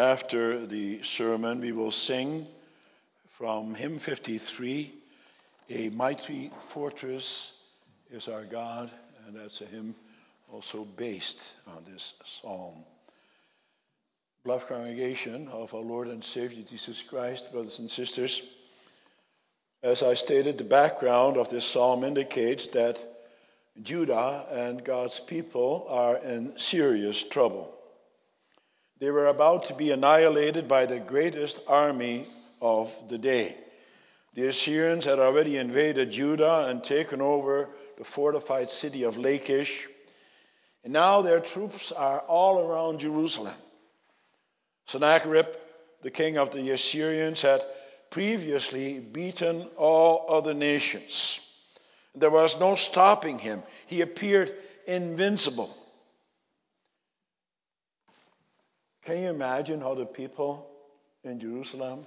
After the sermon, we will sing from hymn 53 A Mighty Fortress is Our God, and that's a hymn also based on this psalm. Beloved congregation of our Lord and Savior Jesus Christ, brothers and sisters, as I stated, the background of this psalm indicates that Judah and God's people are in serious trouble. They were about to be annihilated by the greatest army of the day. The Assyrians had already invaded Judah and taken over the fortified city of Lachish. And now their troops are all around Jerusalem. Sennacherib, the king of the Assyrians, had previously beaten all other nations. There was no stopping him. He appeared invincible. Can you imagine how the people in Jerusalem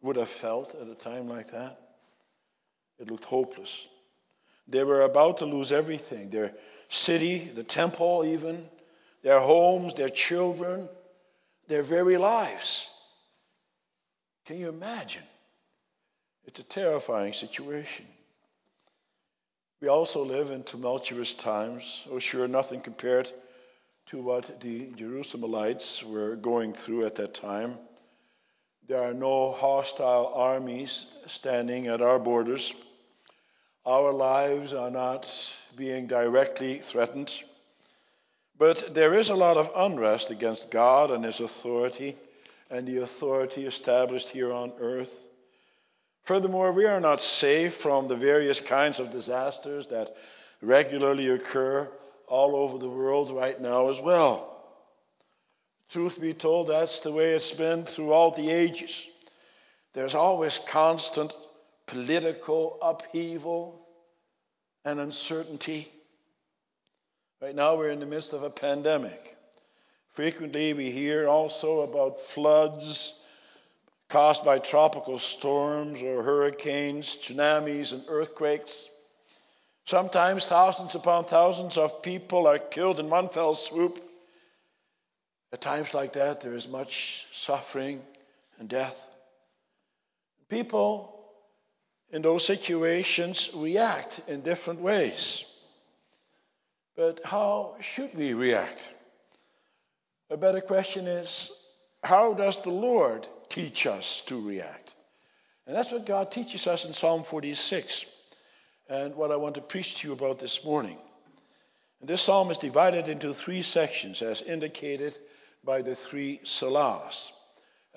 would have felt at a time like that? It looked hopeless. They were about to lose everything their city, the temple, even, their homes, their children, their very lives. Can you imagine? It's a terrifying situation. We also live in tumultuous times. Oh, sure, nothing compared to what the Jerusalemites were going through at that time. There are no hostile armies standing at our borders. Our lives are not being directly threatened. But there is a lot of unrest against God and His authority and the authority established here on earth. Furthermore, we are not safe from the various kinds of disasters that regularly occur all over the world right now as well. Truth be told, that's the way it's been throughout the ages. There's always constant political upheaval and uncertainty. Right now, we're in the midst of a pandemic. Frequently, we hear also about floods caused by tropical storms or hurricanes, tsunamis, and earthquakes. Sometimes thousands upon thousands of people are killed in one fell swoop. At times like that, there is much suffering and death. People in those situations react in different ways. But how should we react? A better question is how does the Lord teach us to react? And that's what God teaches us in Psalm 46 and what I want to preach to you about this morning. And this psalm is divided into three sections as indicated by the three selahs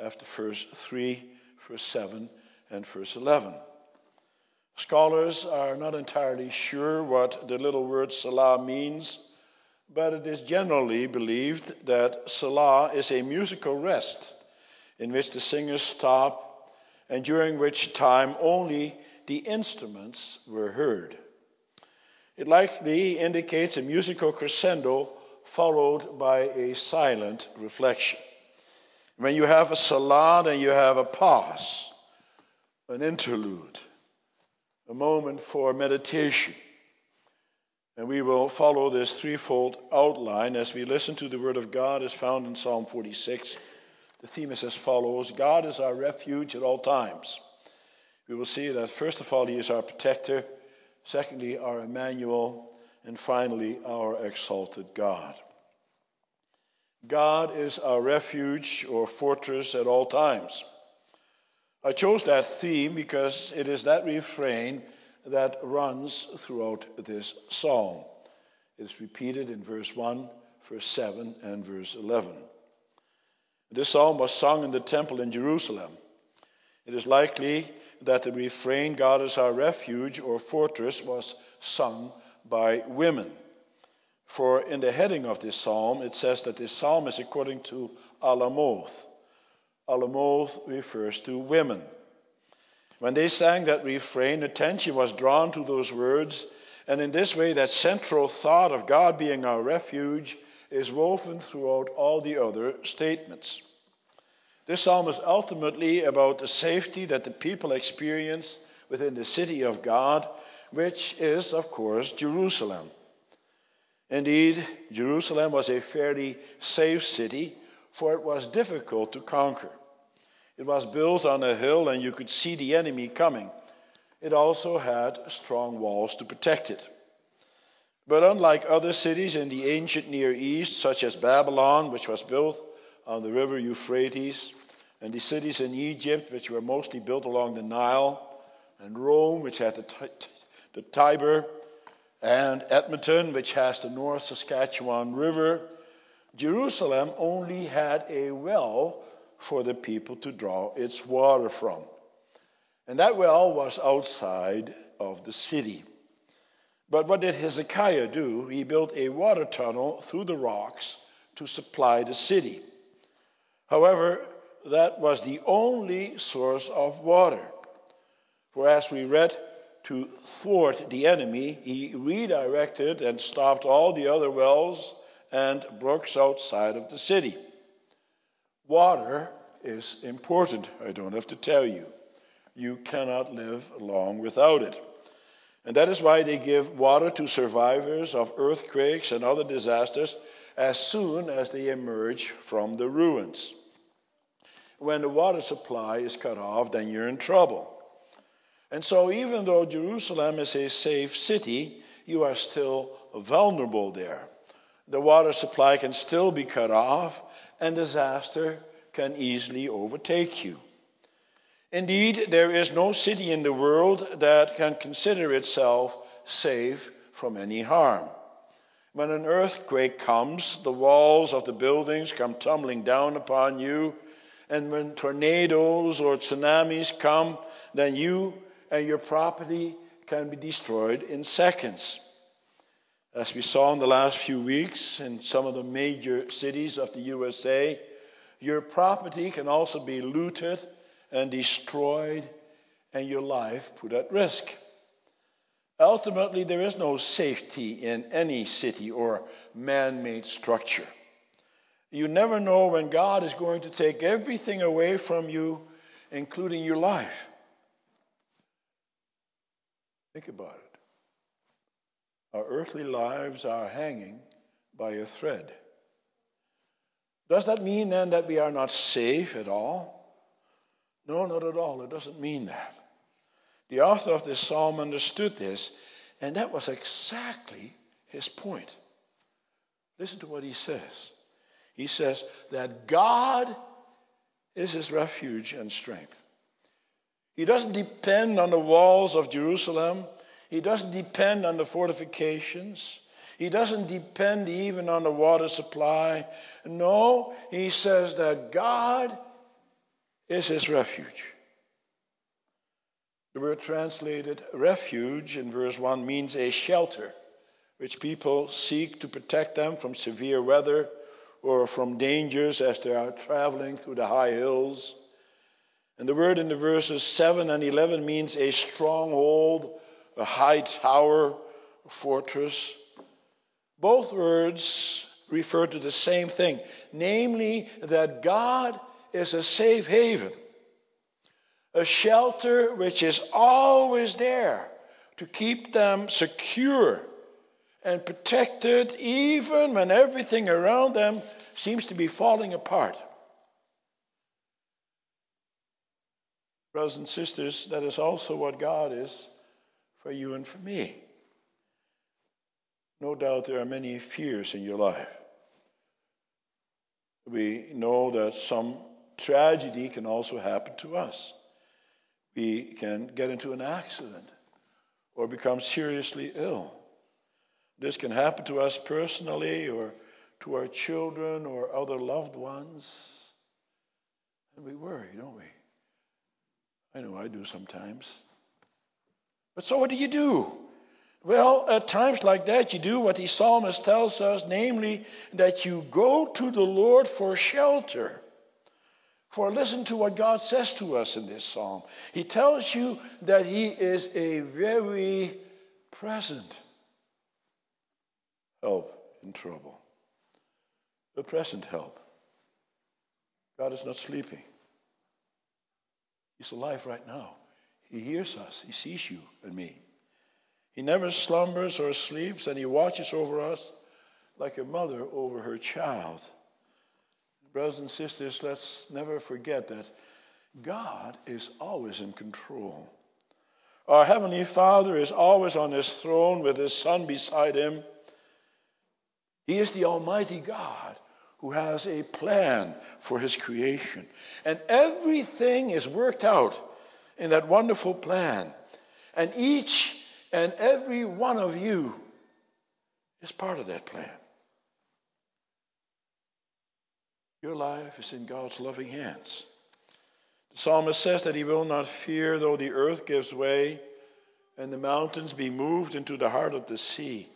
after verse 3, verse 7, and verse 11. Scholars are not entirely sure what the little word selah means, but it is generally believed that selah is a musical rest in which the singers stop and during which time only the instruments were heard. It likely indicates a musical crescendo followed by a silent reflection. When you have a Selah, and you have a pause, an interlude, a moment for meditation. And we will follow this threefold outline as we listen to the word of God as found in Psalm 46. The theme is as follows God is our refuge at all times. We will see that first of all, He is our protector, secondly, our Emmanuel, and finally, our exalted God. God is our refuge or fortress at all times. I chose that theme because it is that refrain that runs throughout this psalm. It is repeated in verse 1, verse 7, and verse 11. This psalm was sung in the temple in Jerusalem. It is likely that the refrain, God is our refuge or fortress, was sung by women. For in the heading of this psalm, it says that this psalm is according to Alamoth. Alamoth refers to women. When they sang that refrain, attention was drawn to those words, and in this way, that central thought of God being our refuge is woven throughout all the other statements. This psalm is ultimately about the safety that the people experience within the city of God, which is, of course, Jerusalem. Indeed, Jerusalem was a fairly safe city for it was difficult to conquer. It was built on a hill, and you could see the enemy coming. It also had strong walls to protect it. But unlike other cities in the ancient Near East, such as Babylon, which was built on the river Euphrates, and the cities in Egypt, which were mostly built along the Nile, and Rome, which had the, the Tiber, and Edmonton, which has the North Saskatchewan River, Jerusalem only had a well for the people to draw its water from. And that well was outside of the city. But what did Hezekiah do? He built a water tunnel through the rocks to supply the city. However, that was the only source of water. For as we read, to thwart the enemy, he redirected and stopped all the other wells and brooks outside of the city. Water is important, I don't have to tell you. You cannot live long without it. And that is why they give water to survivors of earthquakes and other disasters as soon as they emerge from the ruins. When the water supply is cut off, then you're in trouble. And so, even though Jerusalem is a safe city, you are still vulnerable there. The water supply can still be cut off, and disaster can easily overtake you. Indeed, there is no city in the world that can consider itself safe from any harm. When an earthquake comes, the walls of the buildings come tumbling down upon you, and when tornadoes or tsunamis come, then you and your property can be destroyed in seconds. As we saw in the last few weeks in some of the major cities of the USA, your property can also be looted and destroyed and your life put at risk. Ultimately, there is no safety in any city or man made structure. You never know when God is going to take everything away from you, including your life. Think about it. Our earthly lives are hanging by a thread. Does that mean then that we are not safe at all? No, not at all. It doesn't mean that. The author of this psalm understood this, and that was exactly his point. Listen to what he says. He says that God is his refuge and strength. He doesn't depend on the walls of Jerusalem. He doesn't depend on the fortifications. He doesn't depend even on the water supply. No, he says that God is his refuge. The word translated refuge in verse 1 means a shelter which people seek to protect them from severe weather or from dangers as they are traveling through the high hills. And the word in the verses 7 and 11 means a stronghold, a high tower, a fortress. Both words refer to the same thing, namely that God is a safe haven, a shelter which is always there to keep them secure and protected even when everything around them seems to be falling apart. Brothers and sisters, that is also what God is for you and for me. No doubt there are many fears in your life. We know that some tragedy can also happen to us. We can get into an accident or become seriously ill. This can happen to us personally or to our children or other loved ones. And we worry, don't we? I know I do sometimes. But so what do you do? Well, at times like that, you do what the psalmist tells us, namely, that you go to the Lord for shelter. For listen to what God says to us in this psalm. He tells you that He is a very present help in trouble. A present help. God is not sleeping. He's alive right now. He hears us. He sees you and me. He never slumbers or sleeps, and he watches over us like a mother over her child. Brothers and sisters, let's never forget that God is always in control. Our Heavenly Father is always on His throne with His Son beside Him. He is the Almighty God who has a plan for His creation. And everything is worked out in that wonderful plan. And each and every one of you is part of that plan. Your life is in God's loving hands. The psalmist says that he will not fear though the earth gives way and the mountains be moved into the heart of the sea.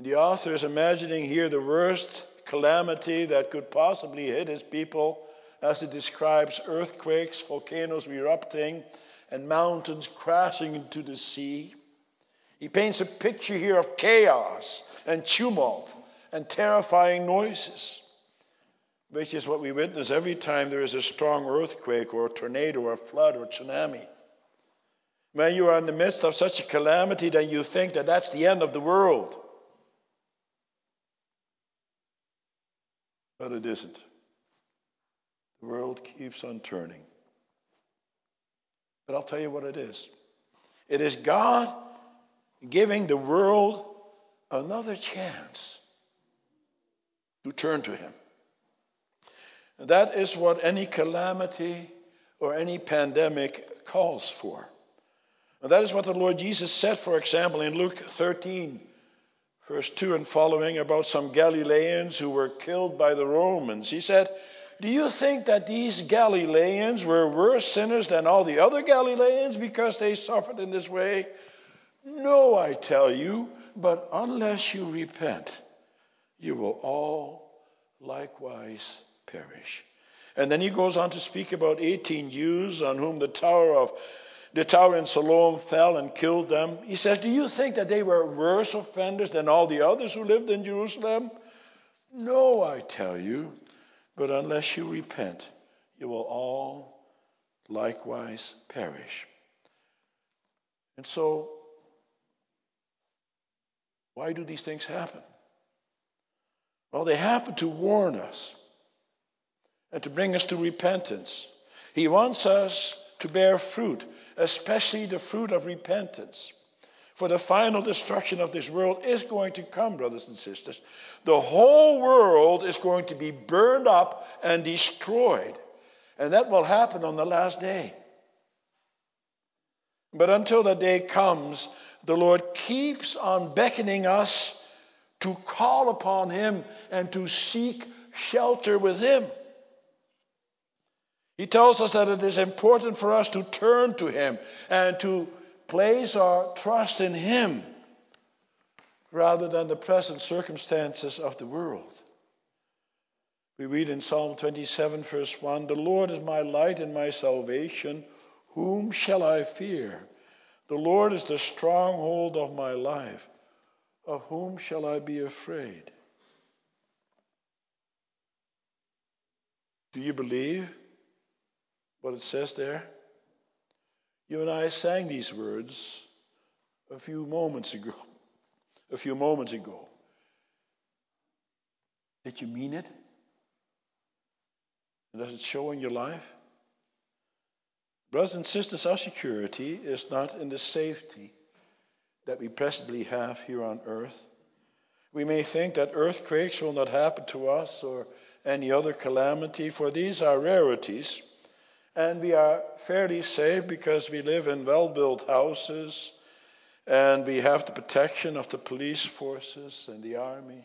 And the author is imagining here the worst calamity that could possibly hit his people as it describes earthquakes, volcanoes erupting, and mountains crashing into the sea. He paints a picture here of chaos and tumult and terrifying noises which is what we witness every time there is a strong earthquake or a tornado or a flood or tsunami. When you are in the midst of such a calamity, then you think that that's the end of the world. But it isn't. The world keeps on turning. But I'll tell you what it is it is God giving the world another chance to turn to Him. That is what any calamity or any pandemic calls for. And that is what the Lord Jesus said, for example, in Luke 13, verse 2 and following, about some Galileans who were killed by the Romans. He said, Do you think that these Galileans were worse sinners than all the other Galileans because they suffered in this way? No, I tell you, but unless you repent, you will all likewise perish. And then he goes on to speak about 18 Jews on whom the tower of the tower in Siloam fell and killed them. He says, Do you think that they were worse offenders than all the others who lived in Jerusalem? No, I tell you, but unless you repent, you will all likewise perish. And so, why do these things happen? Well, they happen to warn us and to bring us to repentance. He wants us to bear fruit, especially the fruit of repentance. For the final destruction of this world is going to come, brothers and sisters. The whole world is going to be burned up and destroyed. And that will happen on the last day. But until that day comes, the Lord keeps on beckoning us to call upon Him and to seek shelter with Him. He tells us that it is important for us to turn to Him and to place our trust in Him rather than the present circumstances of the world. We read in Psalm 27, verse 1 The Lord is my light and my salvation. Whom shall I fear? The Lord is the stronghold of my life. Of whom shall I be afraid? Do you believe what it says there? You and I sang these words a few moments ago. A few moments ago. Did you mean it? does it show in your life? Brothers and sisters, our security is not in the safety that we presently have here on earth. We may think that earthquakes will not happen to us or any other calamity, for these are rarities. And we are fairly safe because we live in well built houses and we have the protection of the police forces and the army.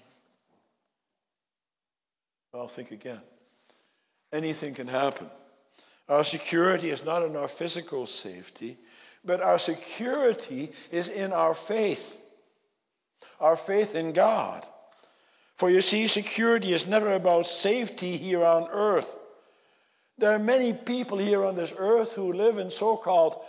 Well, think again. Anything can happen. Our security is not in our physical safety, but our security is in our faith, our faith in God. For you see, security is never about safety here on earth. There are many people here on this earth who live in so called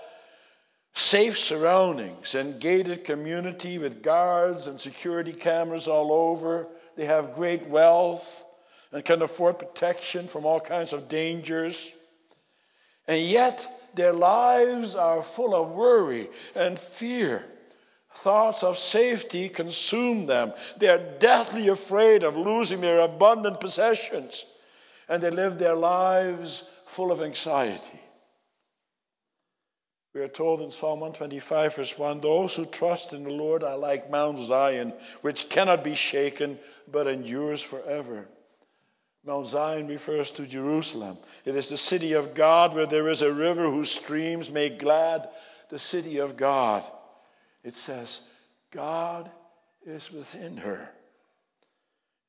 safe surroundings and gated community with guards and security cameras all over. They have great wealth and can afford protection from all kinds of dangers. And yet, their lives are full of worry and fear. Thoughts of safety consume them. They are deathly afraid of losing their abundant possessions. And they live their lives full of anxiety. We are told in Psalm 125, verse 1 Those who trust in the Lord are like Mount Zion, which cannot be shaken, but endures forever. Mount Zion refers to Jerusalem. It is the city of God where there is a river whose streams make glad the city of God. It says, God is within her.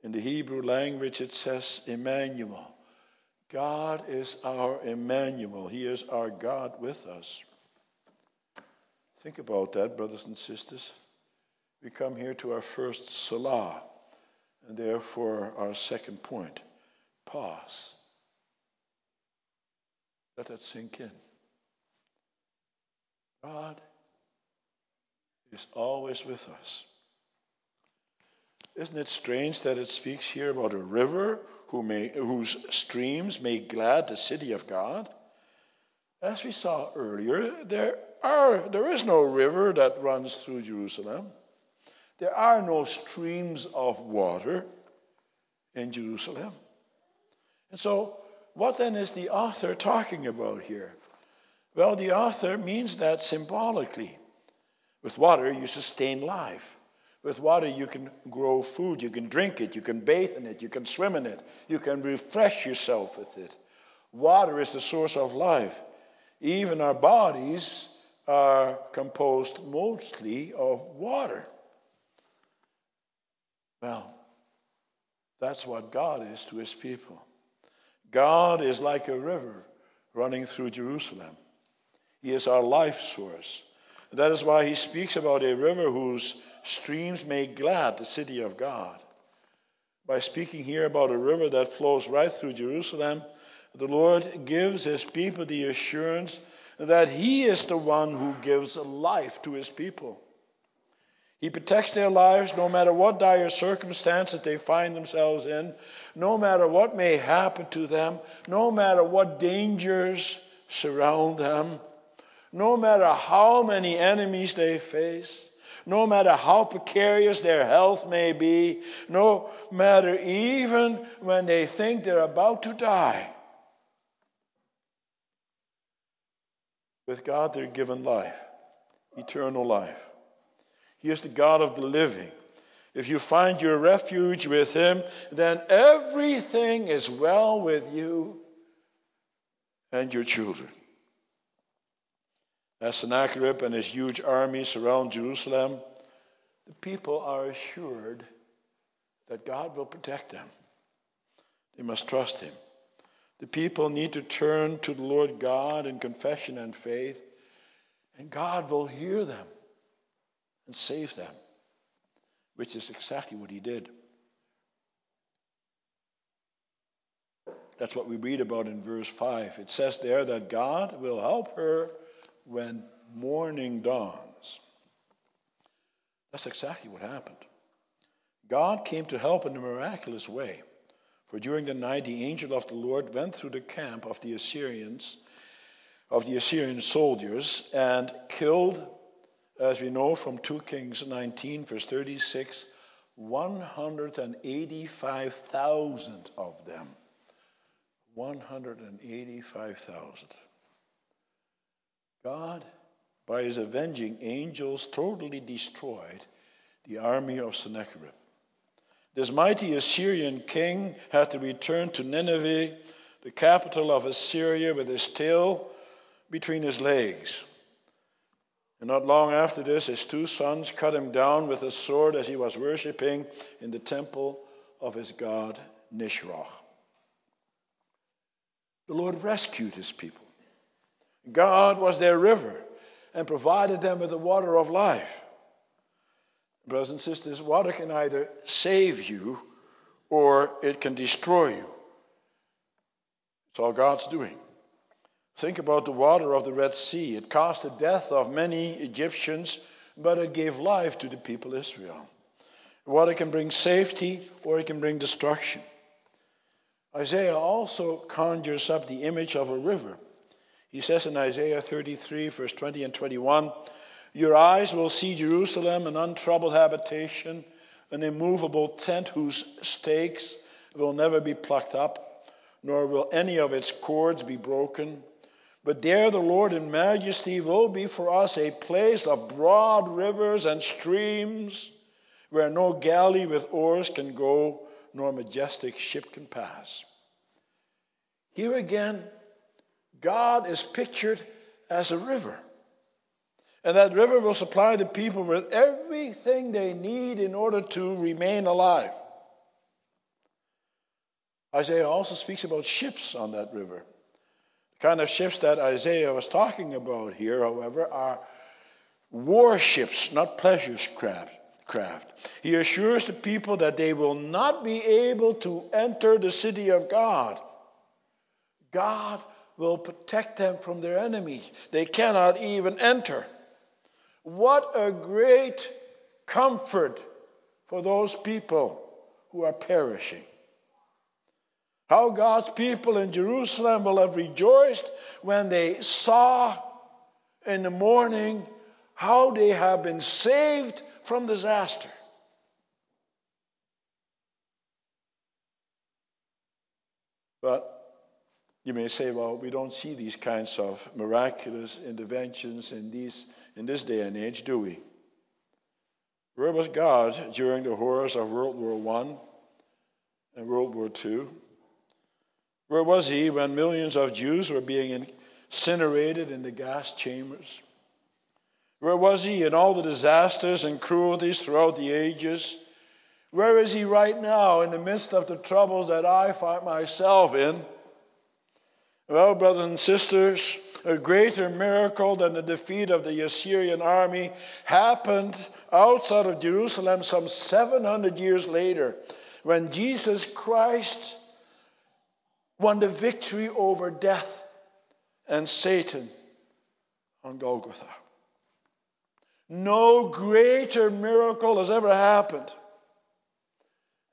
In the Hebrew language, it says Emmanuel. God is our Emmanuel. He is our God with us. Think about that, brothers and sisters. We come here to our first Selah, and therefore our second point. Pause. Let that sink in. God is always with us. Isn't it strange that it speaks here about a river who may, whose streams make glad the city of God? As we saw earlier, there, are, there is no river that runs through Jerusalem. There are no streams of water in Jerusalem. And so, what then is the author talking about here? Well, the author means that symbolically. With water, you sustain life. With water, you can grow food, you can drink it, you can bathe in it, you can swim in it, you can refresh yourself with it. Water is the source of life. Even our bodies are composed mostly of water. Well, that's what God is to his people. God is like a river running through Jerusalem. He is our life source. That is why he speaks about a river whose streams make glad the city of God. By speaking here about a river that flows right through Jerusalem, the Lord gives his people the assurance that he is the one who gives life to his people. He protects their lives no matter what dire circumstances they find themselves in, no matter what may happen to them, no matter what dangers surround them. No matter how many enemies they face, no matter how precarious their health may be, no matter even when they think they're about to die, with God they're given life, eternal life. He is the God of the living. If you find your refuge with Him, then everything is well with you and your children. As Sennacherib and his huge army surround Jerusalem, the people are assured that God will protect them. They must trust Him. The people need to turn to the Lord God in confession and faith, and God will hear them and save them, which is exactly what He did. That's what we read about in verse 5. It says there that God will help her when morning dawns. That's exactly what happened. God came to help in a miraculous way. For during the night, the angel of the Lord went through the camp of the Assyrians, of the Assyrian soldiers, and killed, as we know from 2 Kings 19, verse 36, 185,000 of them. 185,000. God, by his avenging angels, totally destroyed the army of Sennacherib. This mighty Assyrian king had to return to Nineveh, the capital of Assyria, with his tail between his legs. And not long after this, his two sons cut him down with a sword as he was worshipping in the temple of his god Nisroch. The Lord rescued his people. God was their river and provided them with the water of life. Brothers and sisters, water can either save you or it can destroy you. It's all God's doing. Think about the water of the Red Sea. It caused the death of many Egyptians, but it gave life to the people Israel. Water can bring safety or it can bring destruction. Isaiah also conjures up the image of a river he says in Isaiah 33, verse 20 and 21 Your eyes will see Jerusalem, an untroubled habitation, an immovable tent whose stakes will never be plucked up, nor will any of its cords be broken. But there the Lord in majesty will be for us a place of broad rivers and streams, where no galley with oars can go, nor majestic ship can pass. Here again, God is pictured as a river. And that river will supply the people with everything they need in order to remain alive. Isaiah also speaks about ships on that river. The kind of ships that Isaiah was talking about here, however, are warships, not pleasure craft. Craft. He assures the people that they will not be able to enter the city of God. God will protect them from their enemies. They cannot even enter. What a great comfort for those people who are perishing. How God's people in Jerusalem will have rejoiced when they saw in the morning how they have been saved from disaster. But you may say, well, we don't see these kinds of miraculous interventions in, these, in this day and age, do we? Where was God during the horrors of World War I and World War II? Where was he when millions of Jews were being incinerated in the gas chambers? Where was he in all the disasters and cruelties throughout the ages? Where is he right now in the midst of the troubles that I find myself in? Well, brothers and sisters, a greater miracle than the defeat of the Assyrian army happened outside of Jerusalem some 700 years later when Jesus Christ won the victory over death and Satan on Golgotha. No greater miracle has ever happened.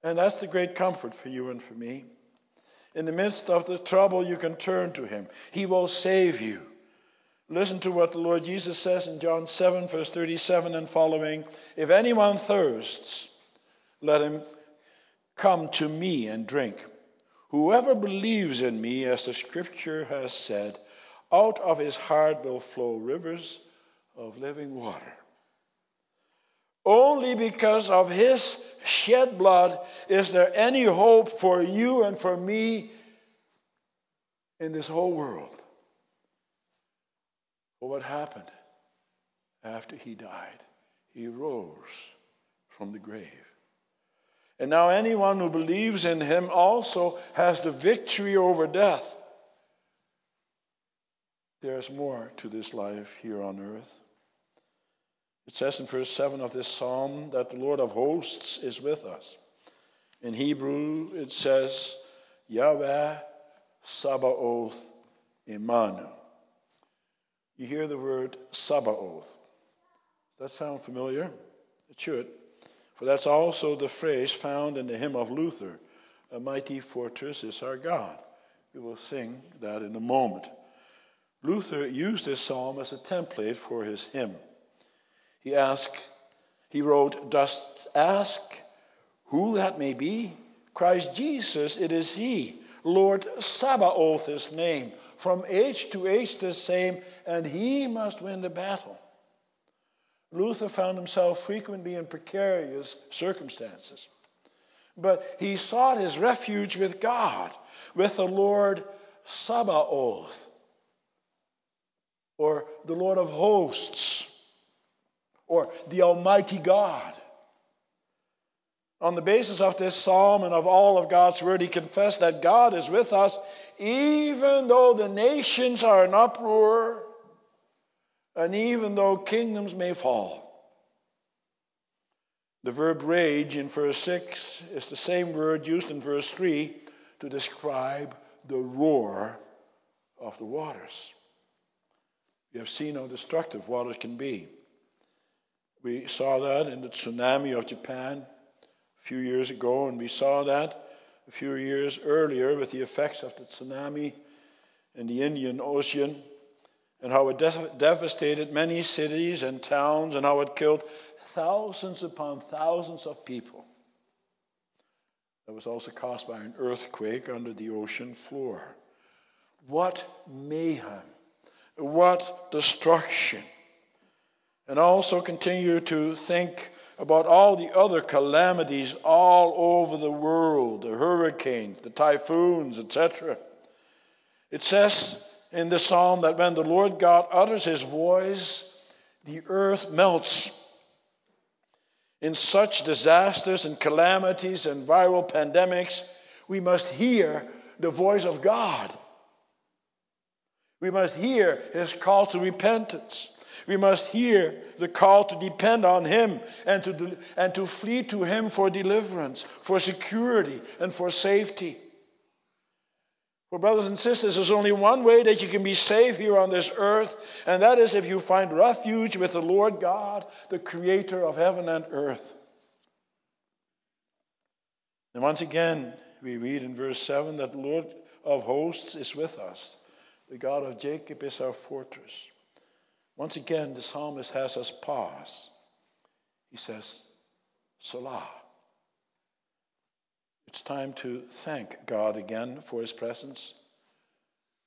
And that's the great comfort for you and for me. In the midst of the trouble, you can turn to Him, He will save you. Listen to what the Lord Jesus says in John 7, verse 37 and following If anyone thirsts, let him come to me and drink. Whoever believes in me, as the scripture has said, out of his heart will flow rivers of living water. Only because of his shed blood is there any hope for you and for me in this whole world. But what happened after he died? He rose from the grave. And now anyone who believes in him also has the victory over death. There's more to this life here on earth. It says in verse 7 of this psalm that the Lord of hosts is with us. In Hebrew, it says, Yahweh Sabaoth Imanu. You hear the word Sabaoth. Does that sound familiar? It should. For that's also the phrase found in the hymn of Luther A mighty fortress is our God. We will sing that in a moment. Luther used this psalm as a template for his hymn. He asked, he wrote, Dost ask who that may be? Christ Jesus, it is he. Lord Sabaoth, his name. From age to age the same, and he must win the battle. Luther found himself frequently in precarious circumstances. But he sought his refuge with God, with the Lord Sabaoth, or the Lord of hosts, or the Almighty God. On the basis of this psalm and of all of God's word, he confessed that God is with us even though the nations are in uproar and even though kingdoms may fall. The verb rage in verse 6 is the same word used in verse 3 to describe the roar of the waters. We have seen how destructive waters can be. We saw that in the tsunami of Japan a few years ago, and we saw that a few years earlier with the effects of the tsunami in the Indian Ocean and how it devastated many cities and towns and how it killed thousands upon thousands of people. that was also caused by an earthquake under the ocean floor. What mayhem! What destruction! And also continue to think about all the other calamities all over the world the hurricanes, the typhoons, etc. It says in the psalm that when the Lord God utters his voice, the earth melts. In such disasters and calamities and viral pandemics, we must hear the voice of God. We must hear his call to repentance. We must hear the call to depend on Him and to, and to flee to Him for deliverance, for security, and for safety. For, brothers and sisters, there's only one way that you can be safe here on this earth, and that is if you find refuge with the Lord God, the Creator of heaven and earth. And once again, we read in verse 7 that the Lord of hosts is with us. The God of Jacob is our fortress. Once again, the psalmist has us pause. He says, Selah. It's time to thank God again for his presence,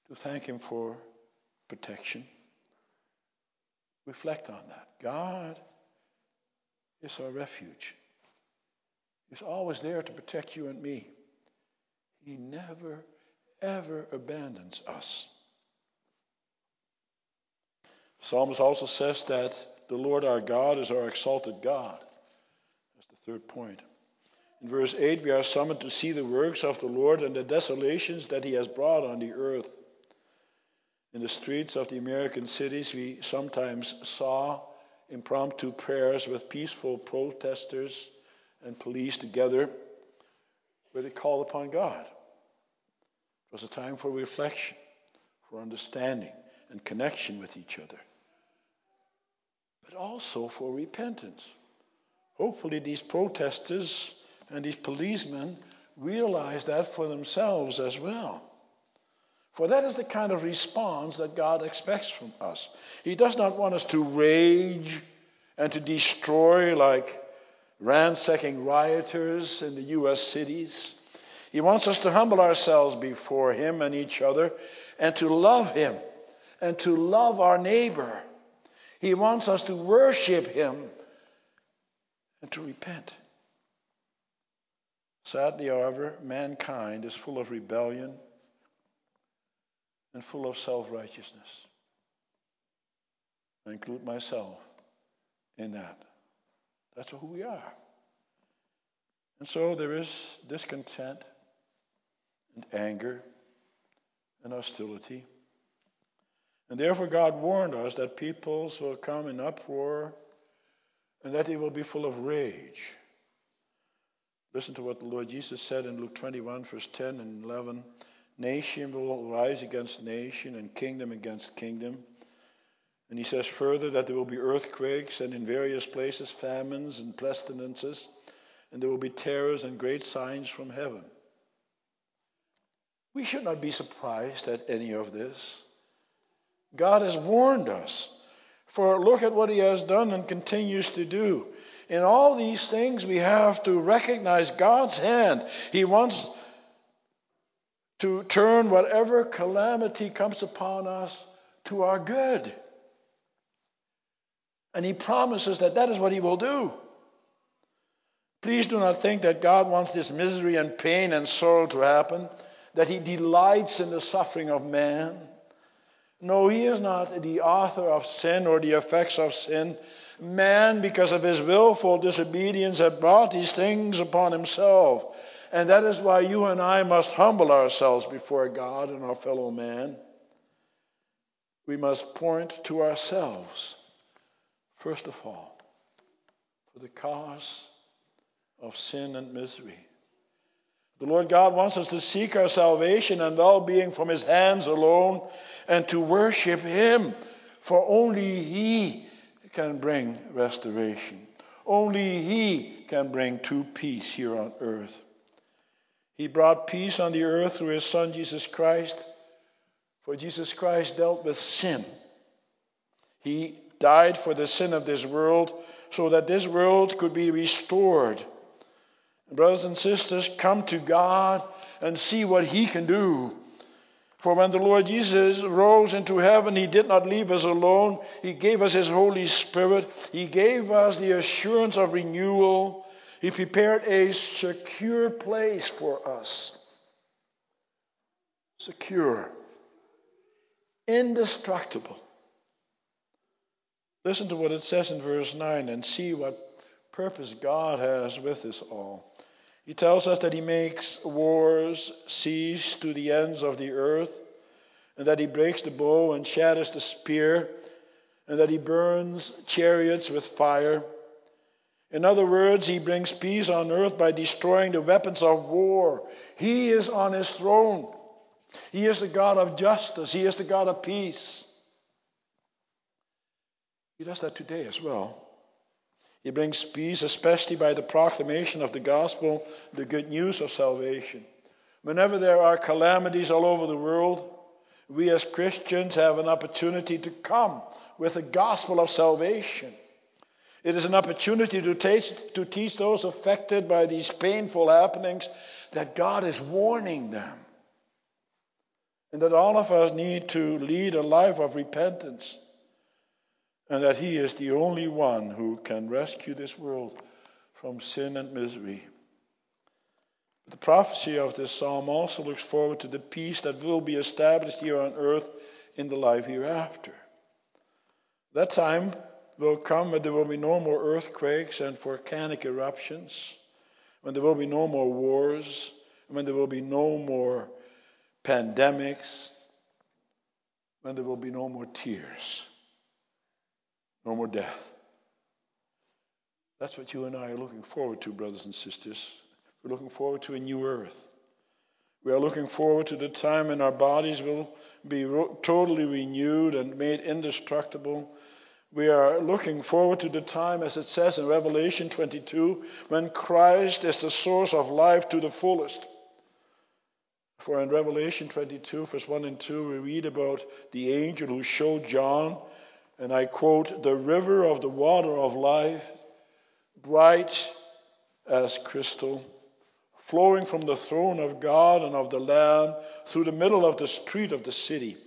to thank him for protection. Reflect on that. God is our refuge. He's always there to protect you and me. He never, ever abandons us. Psalms also says that the Lord our God is our exalted God. That's the third point. In verse 8, we are summoned to see the works of the Lord and the desolations that he has brought on the earth. In the streets of the American cities, we sometimes saw impromptu prayers with peaceful protesters and police together where they called upon God. It was a time for reflection, for understanding, and connection with each other, but also for repentance. Hopefully, these protesters and these policemen realize that for themselves as well. For that is the kind of response that God expects from us. He does not want us to rage and to destroy like ransacking rioters in the U.S. cities. He wants us to humble ourselves before Him and each other and to love Him and to love our neighbor. He wants us to worship Him and to repent. Sadly, however, mankind is full of rebellion and full of self righteousness. I include myself in that. That's who we are. And so there is discontent and anger and hostility. And therefore, God warned us that peoples will come in uproar and that they will be full of rage. Listen to what the Lord Jesus said in Luke 21, verse 10 and 11. Nation will rise against nation and kingdom against kingdom. And he says further that there will be earthquakes and in various places famines and pestilences, and there will be terrors and great signs from heaven. We should not be surprised at any of this. God has warned us. For look at what he has done and continues to do. In all these things, we have to recognize God's hand. He wants to turn whatever calamity comes upon us to our good. And he promises that that is what he will do. Please do not think that God wants this misery and pain and sorrow to happen, that he delights in the suffering of man. No, he is not the author of sin or the effects of sin. Man, because of his willful disobedience, had brought these things upon himself. And that is why you and I must humble ourselves before God and our fellow man. We must point to ourselves, first of all, for the cause of sin and misery. The Lord God wants us to seek our salvation and well being from His hands alone and to worship Him, for only He can bring restoration. Only He can bring true peace here on earth. He brought peace on the earth through His Son Jesus Christ, for Jesus Christ dealt with sin. He died for the sin of this world so that this world could be restored Brothers and sisters, come to God and see what He can do. For when the Lord Jesus rose into heaven, He did not leave us alone. He gave us His Holy Spirit. He gave us the assurance of renewal. He prepared a secure place for us. Secure, indestructible. Listen to what it says in verse 9 and see what purpose God has with this all. He tells us that he makes wars cease to the ends of the earth, and that he breaks the bow and shatters the spear, and that he burns chariots with fire. In other words, he brings peace on earth by destroying the weapons of war. He is on his throne. He is the God of justice. He is the God of peace. He does that today as well. He brings peace, especially by the proclamation of the gospel, the good news of salvation. Whenever there are calamities all over the world, we as Christians have an opportunity to come with the gospel of salvation. It is an opportunity to teach, to teach those affected by these painful happenings that God is warning them. And that all of us need to lead a life of repentance and that He is the only one who can rescue this world from sin and misery. The prophecy of this psalm also looks forward to the peace that will be established here on earth in the life hereafter. That time will come when there will be no more earthquakes and volcanic eruptions, when there will be no more wars, when there will be no more pandemics, when there will be no more tears. No more death. That's what you and I are looking forward to, brothers and sisters. We're looking forward to a new earth. We are looking forward to the time when our bodies will be totally renewed and made indestructible. We are looking forward to the time, as it says in Revelation 22, when Christ is the source of life to the fullest. For in Revelation 22, verse 1 and 2, we read about the angel who showed John and I quote, the river of the water of life, bright as crystal, flowing from the throne of God and of the Lamb through the middle of the street of the city.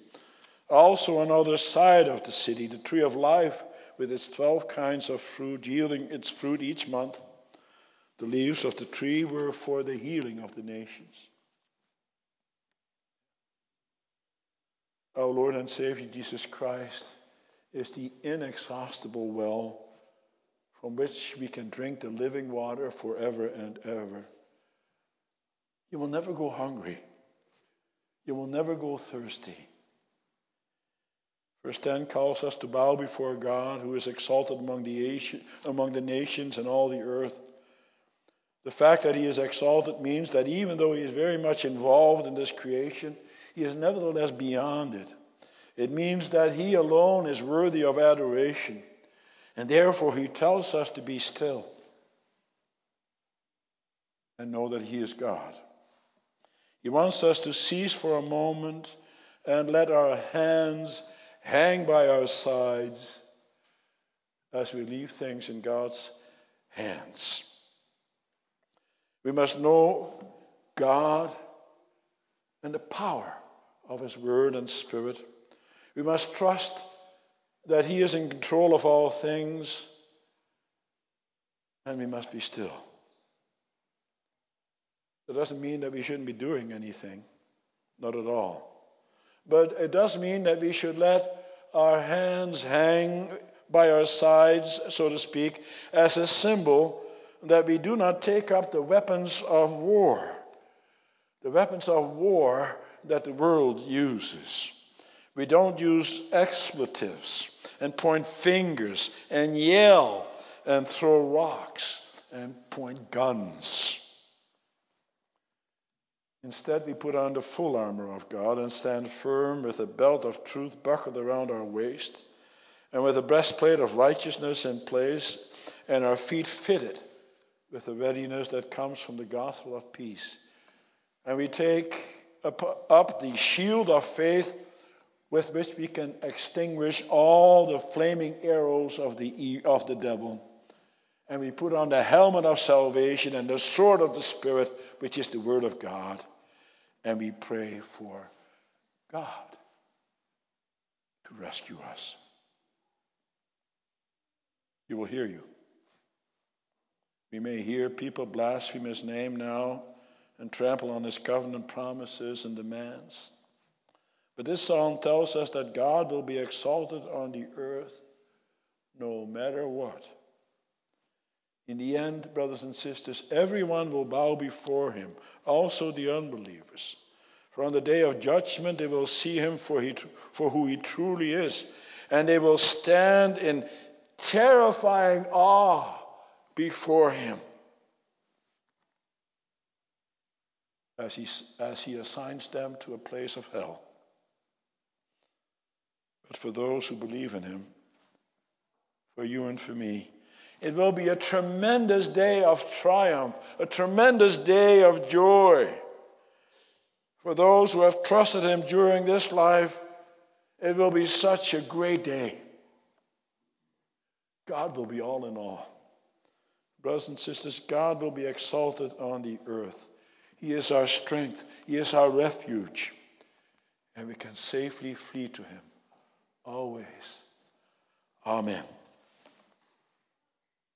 Also, on the other side of the city, the tree of life with its 12 kinds of fruit, yielding its fruit each month. The leaves of the tree were for the healing of the nations. Our Lord and Savior Jesus Christ is the inexhaustible well from which we can drink the living water forever and ever. You will never go hungry. You will never go thirsty. Verse 10 calls us to bow before God, who is exalted among the, among the nations and all the earth. The fact that he is exalted means that even though he is very much involved in this creation, he is nevertheless beyond it. It means that He alone is worthy of adoration. And therefore, He tells us to be still and know that He is God. He wants us to cease for a moment and let our hands hang by our sides as we leave things in God's hands. We must know God and the power of His Word and Spirit. We must trust that He is in control of all things, and we must be still. That doesn't mean that we shouldn't be doing anything, not at all. But it does mean that we should let our hands hang by our sides, so to speak, as a symbol that we do not take up the weapons of war, the weapons of war that the world uses. We don't use expletives and point fingers and yell and throw rocks and point guns. Instead, we put on the full armor of God and stand firm with a belt of truth buckled around our waist and with a breastplate of righteousness in place and our feet fitted with the readiness that comes from the gospel of peace. And we take up the shield of faith with which we can extinguish all the flaming arrows of the, of the devil. and we put on the helmet of salvation and the sword of the Spirit, which is the Word of God, and we pray for God to rescue us. He will hear you. We may hear people blaspheme his name now and trample on his covenant promises and demands. But this psalm tells us that God will be exalted on the earth no matter what. In the end, brothers and sisters, everyone will bow before him, also the unbelievers. For on the day of judgment, they will see him for, he, for who he truly is, and they will stand in terrifying awe before him as he, as he assigns them to a place of hell. But for those who believe in him, for you and for me, it will be a tremendous day of triumph, a tremendous day of joy. For those who have trusted him during this life, it will be such a great day. God will be all in all. Brothers and sisters, God will be exalted on the earth. He is our strength, He is our refuge, and we can safely flee to Him always. Amen.